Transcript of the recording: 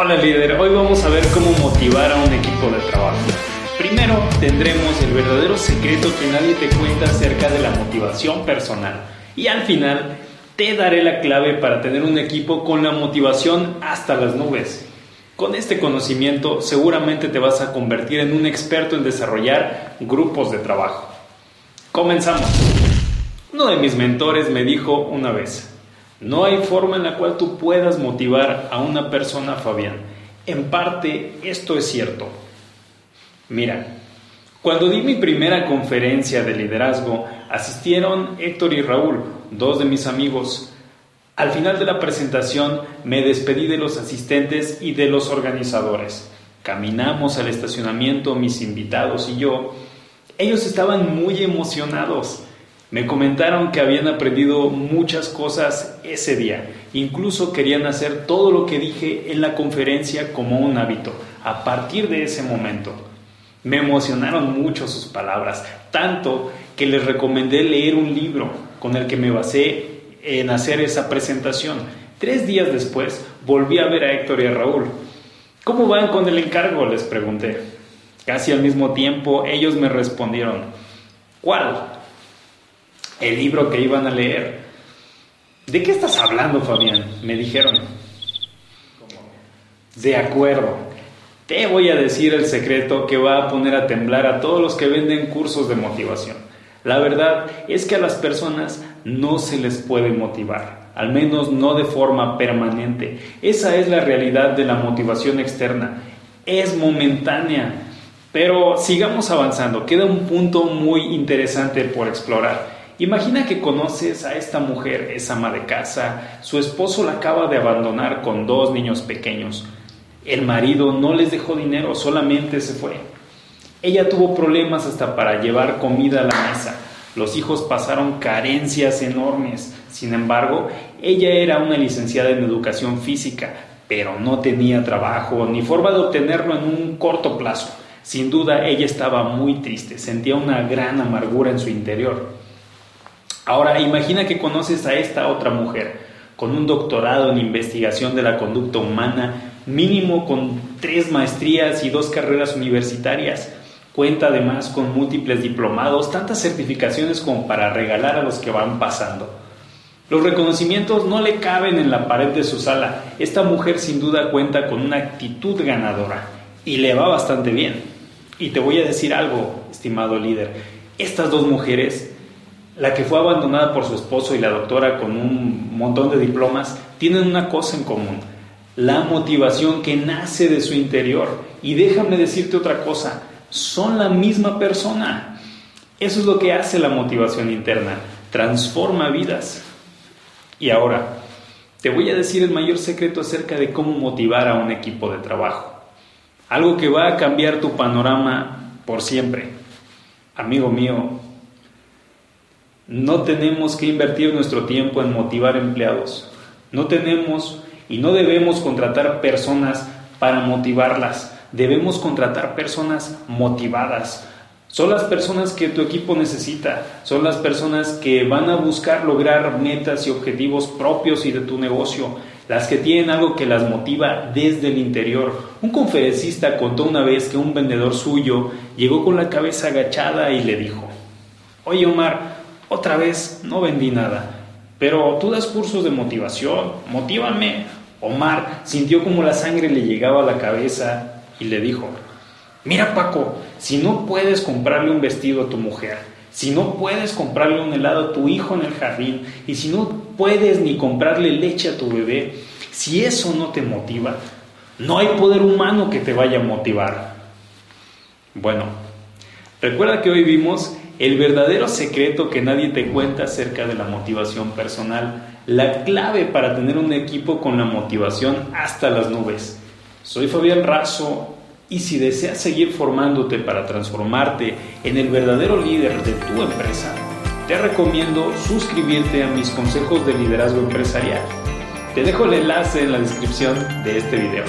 Hola líder, hoy vamos a ver cómo motivar a un equipo de trabajo. Primero tendremos el verdadero secreto que nadie te cuenta acerca de la motivación personal. Y al final te daré la clave para tener un equipo con la motivación hasta las nubes. Con este conocimiento seguramente te vas a convertir en un experto en desarrollar grupos de trabajo. Comenzamos. Uno de mis mentores me dijo una vez, no hay forma en la cual tú puedas motivar a una persona, Fabián. En parte, esto es cierto. Mira, cuando di mi primera conferencia de liderazgo, asistieron Héctor y Raúl, dos de mis amigos. Al final de la presentación me despedí de los asistentes y de los organizadores. Caminamos al estacionamiento mis invitados y yo. Ellos estaban muy emocionados. Me comentaron que habían aprendido muchas cosas ese día. Incluso querían hacer todo lo que dije en la conferencia como un hábito, a partir de ese momento. Me emocionaron mucho sus palabras, tanto que les recomendé leer un libro con el que me basé en hacer esa presentación. Tres días después volví a ver a Héctor y a Raúl. ¿Cómo van con el encargo? les pregunté. Casi al mismo tiempo ellos me respondieron, ¿cuál? El libro que iban a leer. ¿De qué estás hablando, Fabián? Me dijeron. De acuerdo. Te voy a decir el secreto que va a poner a temblar a todos los que venden cursos de motivación. La verdad es que a las personas no se les puede motivar, al menos no de forma permanente. Esa es la realidad de la motivación externa. Es momentánea. Pero sigamos avanzando. Queda un punto muy interesante por explorar. Imagina que conoces a esta mujer, es ama de casa, su esposo la acaba de abandonar con dos niños pequeños. El marido no les dejó dinero, solamente se fue. Ella tuvo problemas hasta para llevar comida a la mesa. Los hijos pasaron carencias enormes. Sin embargo, ella era una licenciada en educación física, pero no tenía trabajo ni forma de obtenerlo en un corto plazo. Sin duda, ella estaba muy triste, sentía una gran amargura en su interior. Ahora, imagina que conoces a esta otra mujer con un doctorado en investigación de la conducta humana, mínimo con tres maestrías y dos carreras universitarias. Cuenta además con múltiples diplomados, tantas certificaciones como para regalar a los que van pasando. Los reconocimientos no le caben en la pared de su sala. Esta mujer sin duda cuenta con una actitud ganadora y le va bastante bien. Y te voy a decir algo, estimado líder. Estas dos mujeres la que fue abandonada por su esposo y la doctora con un montón de diplomas, tienen una cosa en común, la motivación que nace de su interior. Y déjame decirte otra cosa, son la misma persona. Eso es lo que hace la motivación interna, transforma vidas. Y ahora, te voy a decir el mayor secreto acerca de cómo motivar a un equipo de trabajo. Algo que va a cambiar tu panorama por siempre. Amigo mío, no tenemos que invertir nuestro tiempo en motivar empleados. No tenemos y no debemos contratar personas para motivarlas. Debemos contratar personas motivadas. Son las personas que tu equipo necesita. Son las personas que van a buscar lograr metas y objetivos propios y de tu negocio. Las que tienen algo que las motiva desde el interior. Un conferencista contó una vez que un vendedor suyo llegó con la cabeza agachada y le dijo, Oye Omar, otra vez no vendí nada. Pero tú das cursos de motivación, motívame. Omar sintió como la sangre le llegaba a la cabeza y le dijo, mira Paco, si no puedes comprarle un vestido a tu mujer, si no puedes comprarle un helado a tu hijo en el jardín y si no puedes ni comprarle leche a tu bebé, si eso no te motiva, no hay poder humano que te vaya a motivar. Bueno, recuerda que hoy vimos el verdadero secreto que nadie te cuenta acerca de la motivación personal, la clave para tener un equipo con la motivación hasta las nubes. Soy Fabián Razo y si deseas seguir formándote para transformarte en el verdadero líder de tu empresa, te recomiendo suscribirte a mis consejos de liderazgo empresarial. Te dejo el enlace en la descripción de este video.